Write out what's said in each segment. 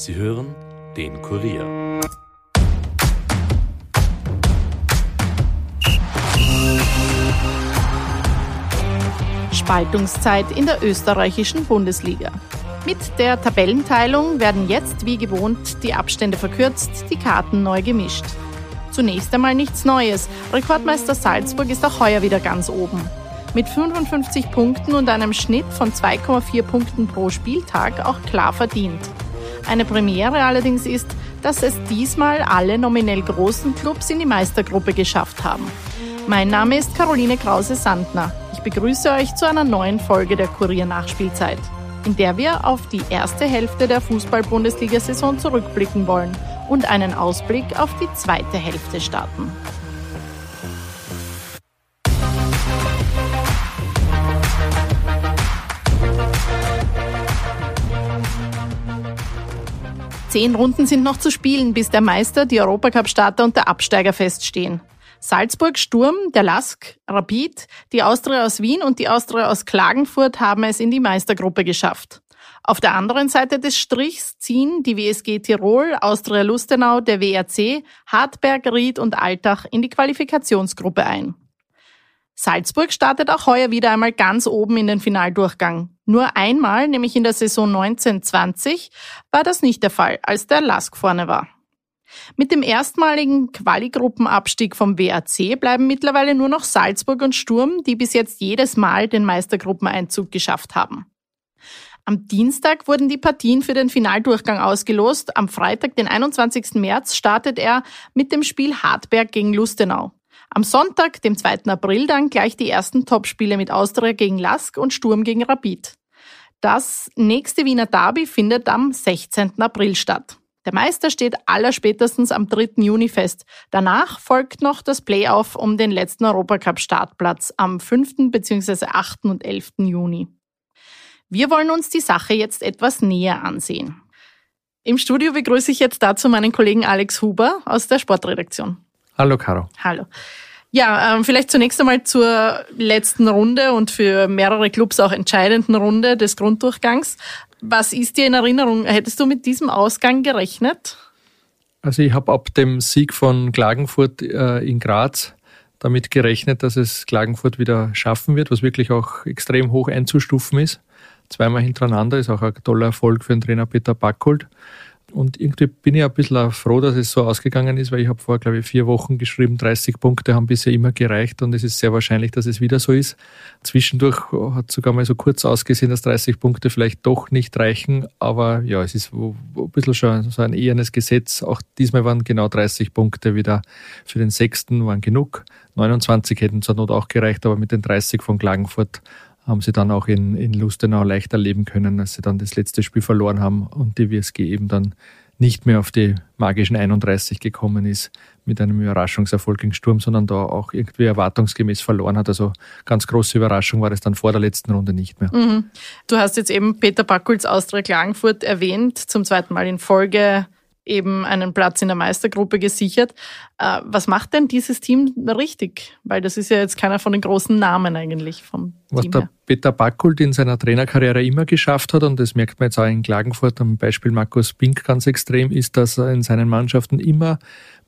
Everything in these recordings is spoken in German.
Sie hören den Kurier. Spaltungszeit in der österreichischen Bundesliga. Mit der Tabellenteilung werden jetzt wie gewohnt die Abstände verkürzt, die Karten neu gemischt. Zunächst einmal nichts Neues. Rekordmeister Salzburg ist auch heuer wieder ganz oben. Mit 55 Punkten und einem Schnitt von 2,4 Punkten pro Spieltag auch klar verdient. Eine Premiere allerdings ist, dass es diesmal alle nominell großen Clubs in die Meistergruppe geschafft haben. Mein Name ist Caroline Krause-Sandner. Ich begrüße euch zu einer neuen Folge der Kurier Nachspielzeit in der wir auf die erste Hälfte der Fußball-Bundesliga-Saison zurückblicken wollen und einen Ausblick auf die zweite Hälfte starten. Zehn Runden sind noch zu spielen, bis der Meister, die Europacup-Starter und der Absteiger feststehen. Salzburg, Sturm, der Lask, Rapid, die Austria aus Wien und die Austria aus Klagenfurt haben es in die Meistergruppe geschafft. Auf der anderen Seite des Strichs ziehen die WSG Tirol, Austria Lustenau, der WRC, Hartberg, Ried und Altach in die Qualifikationsgruppe ein. Salzburg startet auch heuer wieder einmal ganz oben in den Finaldurchgang. Nur einmal, nämlich in der Saison 1920, war das nicht der Fall, als der Lask vorne war. Mit dem erstmaligen Quali-Gruppenabstieg vom WAC bleiben mittlerweile nur noch Salzburg und Sturm, die bis jetzt jedes Mal den Meistergruppeneinzug geschafft haben. Am Dienstag wurden die Partien für den Finaldurchgang ausgelost. Am Freitag, den 21. März, startet er mit dem Spiel Hartberg gegen Lustenau. Am Sonntag, dem 2. April, dann gleich die ersten Topspiele mit Austria gegen Lask und Sturm gegen Rapid. Das nächste Wiener Derby findet am 16. April statt. Der Meister steht allerspätestens am 3. Juni fest. Danach folgt noch das Playoff um den letzten Europacup-Startplatz am 5. bzw. 8. und 11. Juni. Wir wollen uns die Sache jetzt etwas näher ansehen. Im Studio begrüße ich jetzt dazu meinen Kollegen Alex Huber aus der Sportredaktion. Hallo, Caro. Hallo. Ja, ähm, vielleicht zunächst einmal zur letzten Runde und für mehrere Clubs auch entscheidenden Runde des Grunddurchgangs. Was ist dir in Erinnerung? Hättest du mit diesem Ausgang gerechnet? Also ich habe ab dem Sieg von Klagenfurt äh, in Graz damit gerechnet, dass es Klagenfurt wieder schaffen wird, was wirklich auch extrem hoch einzustufen ist. Zweimal hintereinander ist auch ein toller Erfolg für den Trainer Peter Backholt. Und irgendwie bin ich ein bisschen froh, dass es so ausgegangen ist, weil ich habe vor, glaube ich, vier Wochen geschrieben, 30 Punkte haben bisher immer gereicht und es ist sehr wahrscheinlich, dass es wieder so ist. Zwischendurch hat sogar mal so kurz ausgesehen, dass 30 Punkte vielleicht doch nicht reichen, aber ja, es ist ein bisschen schon so ein ehernes Gesetz. Auch diesmal waren genau 30 Punkte wieder für den Sechsten, waren genug. 29 hätten zur Not auch gereicht, aber mit den 30 von Klagenfurt haben sie dann auch in, in Lustenau leicht erleben können, als sie dann das letzte Spiel verloren haben und die WSG eben dann nicht mehr auf die magischen 31 gekommen ist mit einem Überraschungserfolg gegen Sturm, sondern da auch irgendwie erwartungsgemäß verloren hat. Also ganz große Überraschung war es dann vor der letzten Runde nicht mehr. Mhm. Du hast jetzt eben Peter Backulz Austria Klagenfurt erwähnt, zum zweiten Mal in Folge eben einen Platz in der Meistergruppe gesichert. Äh, was macht denn dieses Team richtig? Weil das ist ja jetzt keiner von den großen Namen eigentlich vom Was Team der her. Peter Backult in seiner Trainerkarriere immer geschafft hat, und das merkt man jetzt auch in Klagenfurt am Beispiel Markus Pink ganz extrem, ist, dass er in seinen Mannschaften immer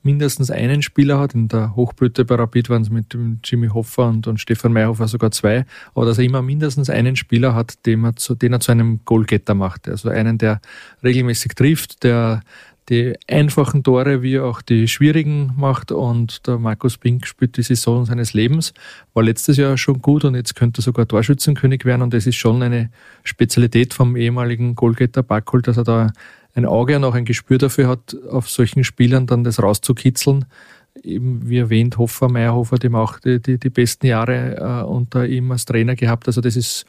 mindestens einen Spieler hat. In der Hochblüte bei Rapid waren es mit Jimmy Hoffer und, und Stefan Meyerhofer sogar zwei. Aber dass er immer mindestens einen Spieler hat, den er zu, den er zu einem Goalgetter macht. Also einen, der regelmäßig trifft, der die einfachen Tore wie auch die schwierigen macht. Und der Markus Pink spielt die Saison seines Lebens. War letztes Jahr schon gut und jetzt könnte er sogar Torschützenkönig werden. Und das ist schon eine Spezialität vom ehemaligen Goalgetter Backhol, dass er da ein Auge und auch ein Gespür dafür hat, auf solchen Spielern dann das rauszukitzeln. Eben, wie erwähnt, Hoffer, Meyerhofer, dem auch die, die, die besten Jahre äh, unter ihm als Trainer gehabt. Also das ist,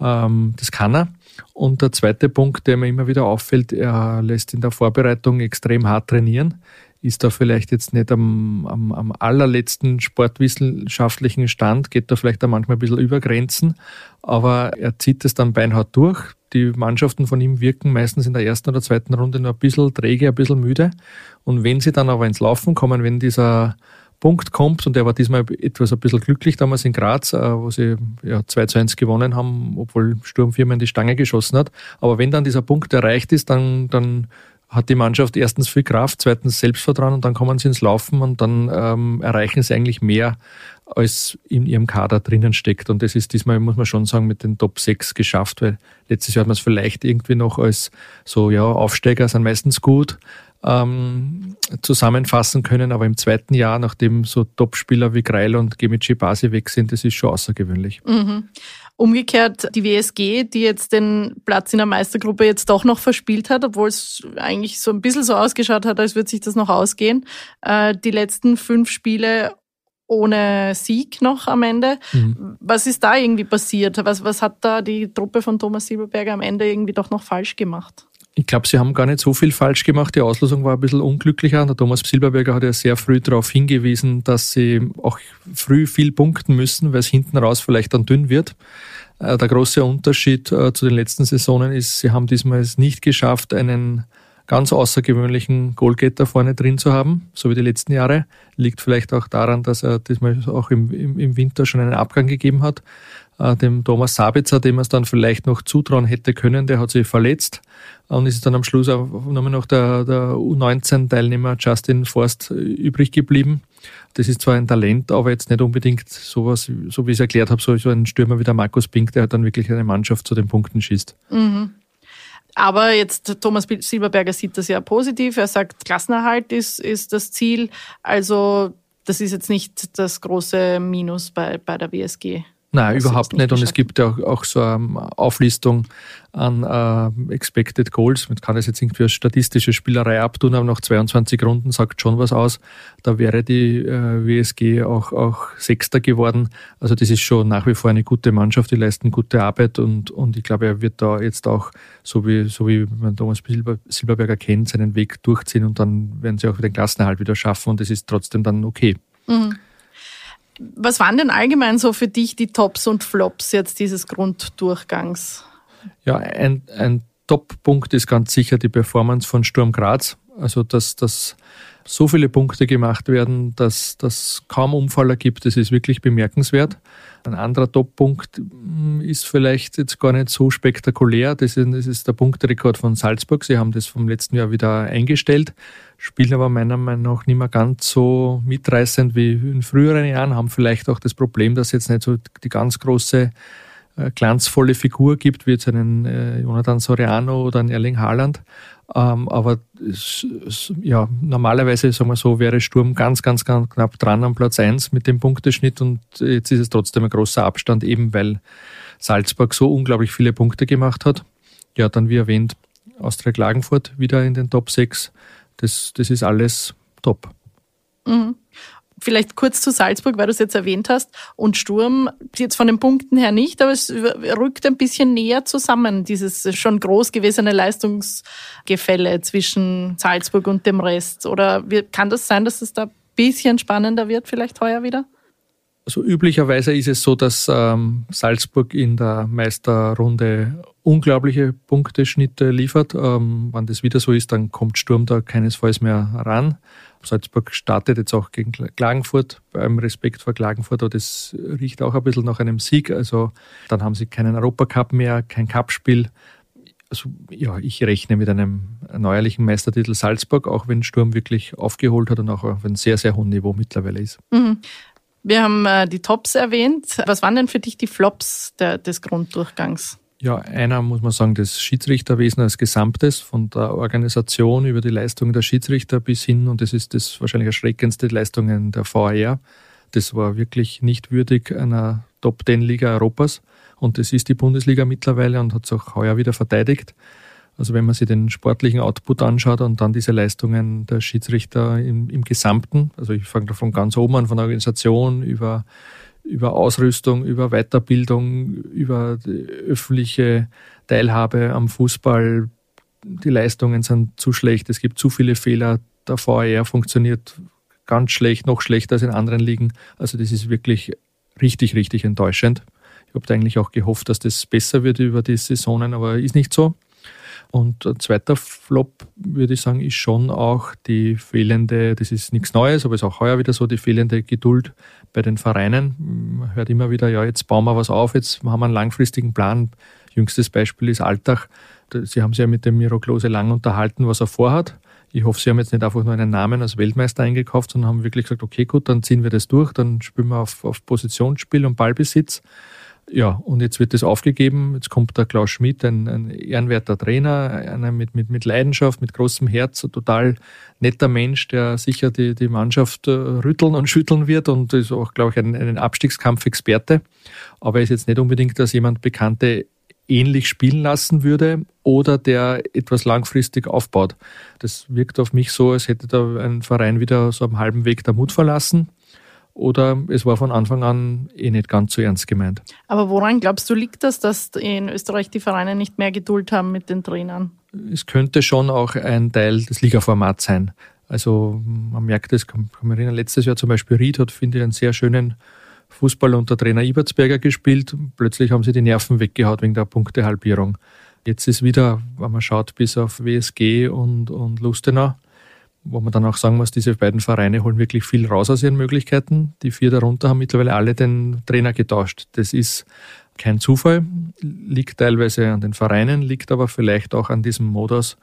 ähm, das kann er. Und der zweite Punkt, der mir immer wieder auffällt, er lässt in der Vorbereitung extrem hart trainieren, ist da vielleicht jetzt nicht am, am, am allerletzten sportwissenschaftlichen Stand, geht da vielleicht auch manchmal ein bisschen über Grenzen, aber er zieht es dann beinhart durch. Die Mannschaften von ihm wirken meistens in der ersten oder zweiten Runde nur ein bisschen träge, ein bisschen müde. Und wenn sie dann aber ins Laufen kommen, wenn dieser Punkt kommt und er war diesmal etwas ein bisschen glücklich damals in Graz, äh, wo sie ja, 2 zu 1 gewonnen haben, obwohl Sturm viermal in die Stange geschossen hat. Aber wenn dann dieser Punkt erreicht ist, dann, dann hat die Mannschaft erstens viel Kraft, zweitens Selbstvertrauen und dann kommen sie ins Laufen und dann ähm, erreichen sie eigentlich mehr, als in ihrem Kader drinnen steckt. Und das ist diesmal, muss man schon sagen, mit den Top 6 geschafft, weil letztes Jahr hat man es vielleicht irgendwie noch als so, ja, Aufsteiger sind meistens gut ähm, zusammenfassen können, aber im zweiten Jahr, nachdem so Topspieler wie Greil und Gemici Basi weg sind, das ist schon außergewöhnlich. Mhm. Umgekehrt die WSG, die jetzt den Platz in der Meistergruppe jetzt doch noch verspielt hat, obwohl es eigentlich so ein bisschen so ausgeschaut hat, als würde sich das noch ausgehen. Äh, die letzten fünf Spiele ohne Sieg noch am Ende. Mhm. Was ist da irgendwie passiert? Was, was hat da die Truppe von Thomas Silberberger am Ende irgendwie doch noch falsch gemacht? Ich glaube, sie haben gar nicht so viel falsch gemacht. Die Auslosung war ein bisschen unglücklicher. Der Thomas Silberberger hat ja sehr früh darauf hingewiesen, dass sie auch früh viel punkten müssen, weil es hinten raus vielleicht dann dünn wird. Äh, der große Unterschied äh, zu den letzten Saisonen ist, sie haben diesmal es nicht geschafft, einen ganz außergewöhnlichen Goalgetter vorne drin zu haben, so wie die letzten Jahre. Liegt vielleicht auch daran, dass er diesmal auch im, im, im Winter schon einen Abgang gegeben hat. Äh, dem Thomas Sabitzer, dem er es dann vielleicht noch zutrauen hätte können, der hat sich verletzt und ist dann am Schluss auch noch der, der U19-Teilnehmer Justin Forst übrig geblieben. Das ist zwar ein Talent, aber jetzt nicht unbedingt sowas, so wie ich es erklärt habe, so, so ein Stürmer wie der Markus Pink, der halt dann wirklich eine Mannschaft zu den Punkten schießt. Mhm. Aber jetzt Thomas Silberberger sieht das ja positiv. Er sagt, Klassenerhalt ist, ist das Ziel. Also das ist jetzt nicht das große Minus bei, bei der WSG. Nein, das überhaupt nicht. Und es gibt ja auch, auch so eine Auflistung an äh, Expected Goals. Man kann das jetzt irgendwie als statistische Spielerei abtun, aber nach 22 Runden sagt schon was aus. Da wäre die äh, WSG auch, auch Sechster geworden. Also das ist schon nach wie vor eine gute Mannschaft, die leisten gute Arbeit und, und ich glaube, er wird da jetzt auch, so wie, so wie man Thomas Silber, Silberberger kennt, seinen Weg durchziehen und dann werden sie auch den Klassenerhalt wieder schaffen und das ist trotzdem dann okay. Mhm. Was waren denn allgemein so für dich die Tops und Flops jetzt dieses Grunddurchgangs? Ja, ein, ein Top-Punkt ist ganz sicher die Performance von Sturm Graz. Also, dass, dass so viele Punkte gemacht werden, dass das kaum Umfaller gibt, das ist wirklich bemerkenswert. Ein anderer Top-Punkt hm, ist vielleicht jetzt gar nicht so spektakulär. Das ist, das ist der Punkterekord von Salzburg. Sie haben das vom letzten Jahr wieder eingestellt, spielen aber meiner Meinung nach nicht mehr ganz so mitreißend wie in früheren Jahren, haben vielleicht auch das Problem, dass jetzt nicht so die ganz große äh, glanzvolle Figur gibt, wie jetzt einen äh, Jonathan Soriano oder einen Erling Haaland. Ähm, aber ja, normalerweise, sagen wir so, wäre Sturm ganz, ganz, ganz knapp dran am Platz 1 mit dem Punkteschnitt und jetzt ist es trotzdem ein großer Abstand, eben weil Salzburg so unglaublich viele Punkte gemacht hat. Ja, dann wie erwähnt, Austria Klagenfurt wieder in den Top 6. Das, das ist alles top. Mhm. Vielleicht kurz zu Salzburg, weil du es jetzt erwähnt hast. Und Sturm, jetzt von den Punkten her nicht, aber es rückt ein bisschen näher zusammen, dieses schon groß gewesene Leistungsgefälle zwischen Salzburg und dem Rest. Oder kann das sein, dass es da ein bisschen spannender wird, vielleicht heuer wieder? Also üblicherweise ist es so, dass ähm, Salzburg in der Meisterrunde unglaubliche Punkteschnitte liefert. Ähm, wenn das wieder so ist, dann kommt Sturm da keinesfalls mehr ran. Salzburg startet jetzt auch gegen Klagenfurt, beim Respekt vor Klagenfurt, aber das riecht auch ein bisschen nach einem Sieg. Also dann haben sie keinen Europacup mehr, kein Cupspiel. Also, ja, ich rechne mit einem neuerlichen Meistertitel Salzburg, auch wenn Sturm wirklich aufgeholt hat und auch auf einem sehr, sehr hohen Niveau mittlerweile ist. Mhm. Wir haben äh, die Tops erwähnt. Was waren denn für dich die Flops der, des Grunddurchgangs? Ja, einer muss man sagen, das Schiedsrichterwesen als Gesamtes, von der Organisation über die Leistungen der Schiedsrichter bis hin, und das ist das wahrscheinlich erschreckendste, Leistungen der VR. Das war wirklich nicht würdig einer Top-10-Liga Europas. Und das ist die Bundesliga mittlerweile und hat es auch heuer wieder verteidigt. Also wenn man sich den sportlichen Output anschaut und dann diese Leistungen der Schiedsrichter im, im Gesamten, also ich fange von ganz oben an, von der Organisation über, über Ausrüstung, über Weiterbildung, über öffentliche Teilhabe am Fußball, die Leistungen sind zu schlecht, es gibt zu viele Fehler, der VAR funktioniert ganz schlecht, noch schlechter als in anderen Ligen. Also das ist wirklich richtig, richtig enttäuschend. Ich habe eigentlich auch gehofft, dass das besser wird über die Saisonen, aber ist nicht so. Und ein zweiter Flop, würde ich sagen, ist schon auch die fehlende, das ist nichts Neues, aber ist auch heuer wieder so, die fehlende Geduld bei den Vereinen. Man hört immer wieder, ja, jetzt bauen wir was auf, jetzt haben wir einen langfristigen Plan. Jüngstes Beispiel ist Alltag. Sie haben sich ja mit dem Miro Klose lang unterhalten, was er vorhat. Ich hoffe, Sie haben jetzt nicht einfach nur einen Namen als Weltmeister eingekauft, sondern haben wirklich gesagt, okay, gut, dann ziehen wir das durch, dann spielen wir auf, auf Positionsspiel und Ballbesitz. Ja, und jetzt wird das aufgegeben. Jetzt kommt der Klaus Schmidt, ein, ein ehrenwerter Trainer, einer mit, mit, mit Leidenschaft, mit großem Herz, ein total netter Mensch, der sicher die, die Mannschaft äh, rütteln und schütteln wird und ist auch, glaube ich, ein, ein Abstiegskampf-Experte. Aber er ist jetzt nicht unbedingt als jemand Bekannte ähnlich spielen lassen würde oder der etwas langfristig aufbaut. Das wirkt auf mich so, als hätte da ein Verein wieder so am halben Weg der Mut verlassen. Oder es war von Anfang an eh nicht ganz so ernst gemeint. Aber woran glaubst du, liegt das, dass in Österreich die Vereine nicht mehr Geduld haben mit den Trainern? Es könnte schon auch ein Teil des Ligaformats sein. Also man merkt es, kann, man erinnern, letztes Jahr zum Beispiel Ried hat, finde ich, einen sehr schönen Fußball unter Trainer Ibertsberger gespielt. Plötzlich haben sie die Nerven weggehaut wegen der Punktehalbierung. Jetzt ist wieder, wenn man schaut, bis auf WSG und, und Lustenau, wo man dann auch sagen muss, diese beiden Vereine holen wirklich viel raus aus ihren Möglichkeiten. Die vier darunter haben mittlerweile alle den Trainer getauscht. Das ist kein Zufall, liegt teilweise an den Vereinen, liegt aber vielleicht auch an diesem Modus,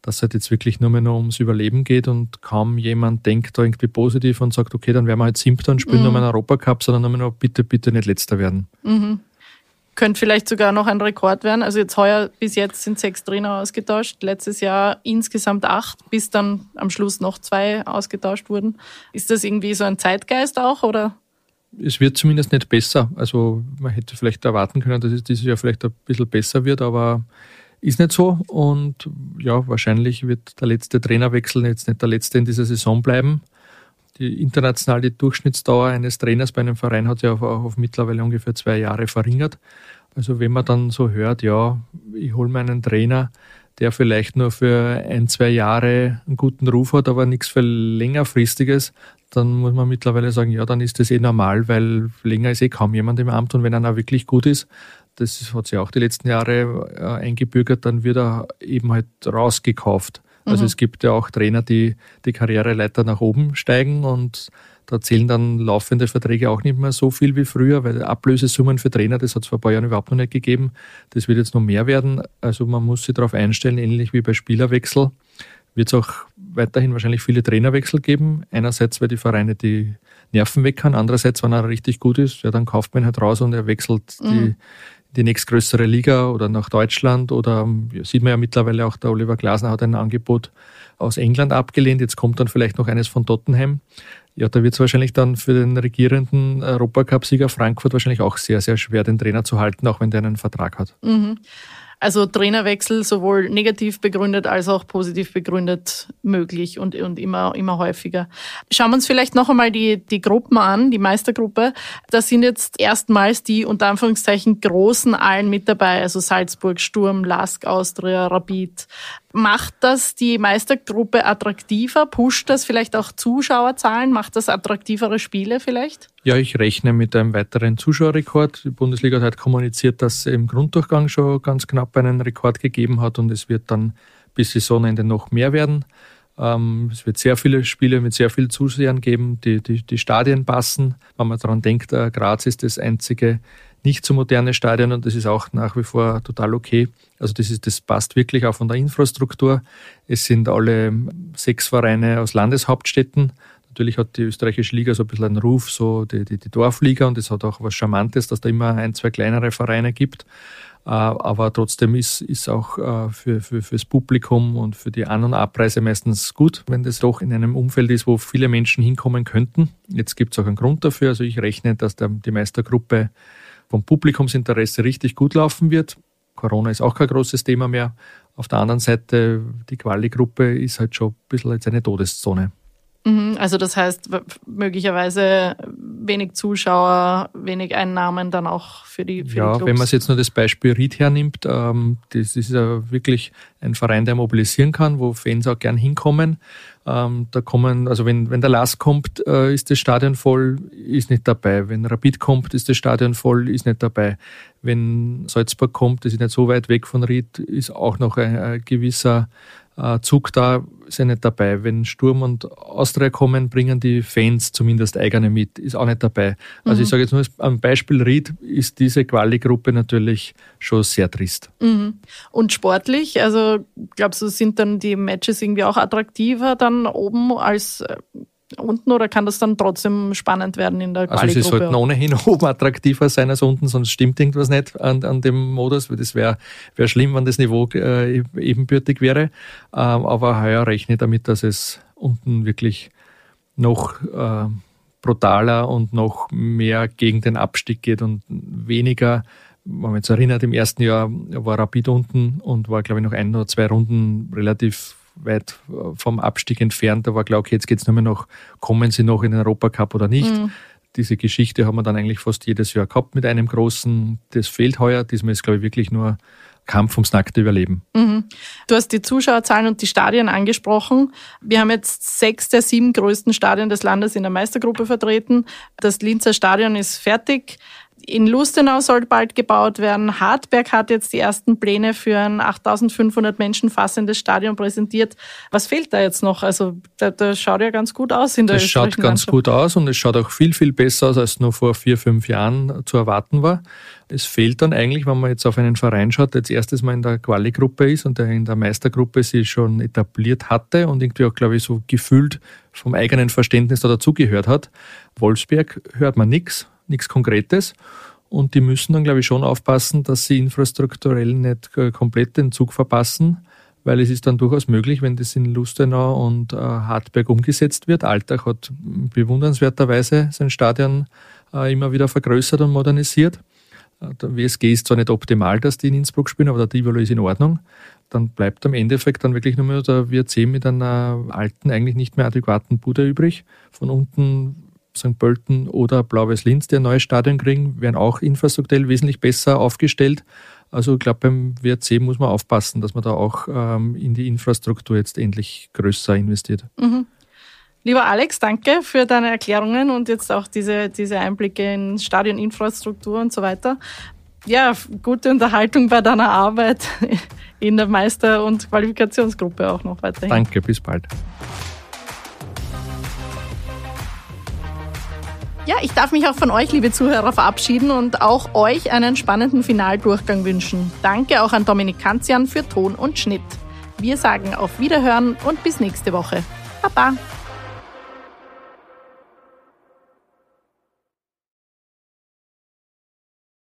dass es halt jetzt wirklich nur mehr noch ums Überleben geht und kaum jemand denkt da irgendwie positiv und sagt, okay, dann werden wir halt Siebter und spielen mhm. nur mal einen Europacup, sondern nur mehr noch bitte, bitte nicht Letzter werden. Mhm. Könnte vielleicht sogar noch ein Rekord werden. Also jetzt heuer bis jetzt sind sechs Trainer ausgetauscht. Letztes Jahr insgesamt acht, bis dann am Schluss noch zwei ausgetauscht wurden. Ist das irgendwie so ein Zeitgeist auch oder? Es wird zumindest nicht besser. Also man hätte vielleicht erwarten können, dass es dieses Jahr vielleicht ein bisschen besser wird, aber ist nicht so und ja, wahrscheinlich wird der letzte Trainerwechsel jetzt nicht der letzte in dieser Saison bleiben. Die internationale Durchschnittsdauer eines Trainers bei einem Verein hat sich auf, auf mittlerweile ungefähr zwei Jahre verringert. Also wenn man dann so hört, ja, ich hole mir einen Trainer, der vielleicht nur für ein, zwei Jahre einen guten Ruf hat, aber nichts für längerfristiges, dann muss man mittlerweile sagen, ja, dann ist das eh normal, weil länger ist eh kaum jemand im Amt und wenn einer wirklich gut ist, das hat sich auch die letzten Jahre äh, eingebürgert, dann wird er eben halt rausgekauft. Also mhm. es gibt ja auch Trainer, die die Karriereleiter nach oben steigen und da zählen dann laufende Verträge auch nicht mehr so viel wie früher, weil Ablösesummen für Trainer, das hat es vor ein paar Jahren überhaupt noch nicht gegeben. Das wird jetzt noch mehr werden. Also man muss sich darauf einstellen, ähnlich wie bei Spielerwechsel wird es auch weiterhin wahrscheinlich viele Trainerwechsel geben. Einerseits, weil die Vereine die Nerven weg kann, andererseits, wenn er richtig gut ist, ja, dann kauft man halt raus und er wechselt mhm. die, die nächstgrößere Liga oder nach Deutschland oder sieht man ja mittlerweile auch, der Oliver Glasner hat ein Angebot aus England abgelehnt. Jetzt kommt dann vielleicht noch eines von Tottenham. Ja, da wird es wahrscheinlich dann für den regierenden Europacup-Sieger Frankfurt wahrscheinlich auch sehr, sehr schwer, den Trainer zu halten, auch wenn der einen Vertrag hat. Mhm. Also Trainerwechsel sowohl negativ begründet als auch positiv begründet möglich und, und immer, immer häufiger. Schauen wir uns vielleicht noch einmal die, die Gruppen an, die Meistergruppe. Da sind jetzt erstmals die unter Anführungszeichen großen allen mit dabei, also Salzburg, Sturm, Lask, Austria, Rapid. Macht das die Meistergruppe attraktiver? Pusht das vielleicht auch Zuschauerzahlen? Macht das attraktivere Spiele vielleicht? Ja, ich rechne mit einem weiteren Zuschauerrekord. Die Bundesliga hat kommuniziert, dass es im Grunddurchgang schon ganz knapp einen Rekord gegeben hat und es wird dann bis Saisonende noch mehr werden. Ähm, es wird sehr viele Spiele mit sehr vielen Zusehern geben, die, die, die Stadien passen. Wenn man daran denkt, äh, Graz ist das einzige nicht so moderne Stadion und das ist auch nach wie vor total okay. Also das ist, das passt wirklich auch von der Infrastruktur. Es sind alle sechs Vereine aus Landeshauptstädten. Natürlich hat die österreichische Liga so ein bisschen einen Ruf, so die, die, die Dorfliga und es hat auch was Charmantes, dass da immer ein, zwei kleinere Vereine gibt. Äh, aber trotzdem ist, ist auch äh, für, für, fürs Publikum und für die An- und Abreise meistens gut, wenn das doch in einem Umfeld ist, wo viele Menschen hinkommen könnten. Jetzt gibt es auch einen Grund dafür. Also ich rechne, dass der, die Meistergruppe vom Publikumsinteresse richtig gut laufen wird. Corona ist auch kein großes Thema mehr. Auf der anderen Seite, die Quali-Gruppe ist halt schon ein bisschen jetzt eine Todeszone. Mhm, also das heißt möglicherweise wenig Zuschauer, wenig Einnahmen dann auch für die für Ja, die wenn man jetzt nur das Beispiel Ried hernimmt, ähm, das ist ja wirklich ein Verein, der mobilisieren kann, wo Fans auch gern hinkommen. Ähm, da kommen, also wenn, wenn der Lass kommt, äh, ist das Stadion voll, ist nicht dabei. Wenn Rapid kommt, ist das Stadion voll, ist nicht dabei. Wenn Salzburg kommt, das ist nicht so weit weg von Ried, ist auch noch ein, ein gewisser äh, Zug da. Sind nicht dabei. Wenn Sturm und Austria kommen, bringen die Fans zumindest eigene mit, ist auch nicht dabei. Also mhm. ich sage jetzt nur am Beispiel Ried ist diese Quali-Gruppe natürlich schon sehr trist. Mhm. Und sportlich, also glaubst du, sind dann die Matches irgendwie auch attraktiver dann oben als äh, unten oder kann das dann trotzdem spannend werden in der Also sie sollten ohnehin oben attraktiver sein als unten, sonst stimmt irgendwas nicht an, an dem Modus, weil das wäre wär schlimm, wenn das Niveau äh, ebenbürtig wäre. Ähm, aber heuer rechne ich damit, dass es unten wirklich noch äh, brutaler und noch mehr gegen den Abstieg geht und weniger wenn man jetzt erinnert, im ersten Jahr war Rapid unten und war, glaube ich, noch ein oder zwei Runden relativ weit äh, vom Abstieg entfernt. Da war klar, okay, jetzt geht es nur mehr noch, kommen sie noch in den Europacup oder nicht. Mhm. Diese Geschichte haben wir dann eigentlich fast jedes Jahr gehabt mit einem großen. Das fehlt heuer. Diesmal ist, glaube ich, wirklich nur Kampf ums nackte Überleben. Mhm. Du hast die Zuschauerzahlen und die Stadien angesprochen. Wir haben jetzt sechs der sieben größten Stadien des Landes in der Meistergruppe vertreten. Das Linzer Stadion ist fertig. In Lustenau soll bald gebaut werden. Hartberg hat jetzt die ersten Pläne für ein 8500 Menschen fassendes Stadion präsentiert. Was fehlt da jetzt noch? Also da, da schaut ja ganz gut aus in der Das schaut ganz gut aus und es schaut auch viel, viel besser aus, als nur vor vier, fünf Jahren zu erwarten war. Es fehlt dann eigentlich, wenn man jetzt auf einen Verein schaut, der jetzt erstes Mal in der Quali-Gruppe ist und der in der Meistergruppe sich schon etabliert hatte und irgendwie auch, glaube ich, so gefühlt vom eigenen Verständnis da dazugehört hat. Wolfsberg hört man nichts nichts Konkretes. Und die müssen dann, glaube ich, schon aufpassen, dass sie infrastrukturell nicht äh, komplett den Zug verpassen, weil es ist dann durchaus möglich, wenn das in Lustenau und äh, Hartberg umgesetzt wird. Altach hat bewundernswerterweise sein Stadion äh, immer wieder vergrößert und modernisiert. Der WSG ist zwar nicht optimal, dass die in Innsbruck spielen, aber der Tivolo ist in Ordnung. Dann bleibt am Endeffekt dann wirklich nur mehr der WRC mit einer alten, eigentlich nicht mehr adäquaten Bude übrig. Von unten St. Pölten oder Blau-Weiß-Linz, die ein neues Stadion kriegen, werden auch infrastrukturell wesentlich besser aufgestellt. Also ich glaube, beim WRC muss man aufpassen, dass man da auch ähm, in die Infrastruktur jetzt endlich größer investiert. Mhm. Lieber Alex, danke für deine Erklärungen und jetzt auch diese, diese Einblicke in Stadioninfrastruktur und so weiter. Ja, gute Unterhaltung bei deiner Arbeit in der Meister- und Qualifikationsgruppe auch noch weiterhin. Danke, bis bald. Ja, ich darf mich auch von euch, liebe Zuhörer, verabschieden und auch euch einen spannenden Finaldurchgang wünschen. Danke auch an Dominik Kanzian für Ton und Schnitt. Wir sagen auf Wiederhören und bis nächste Woche. Baba!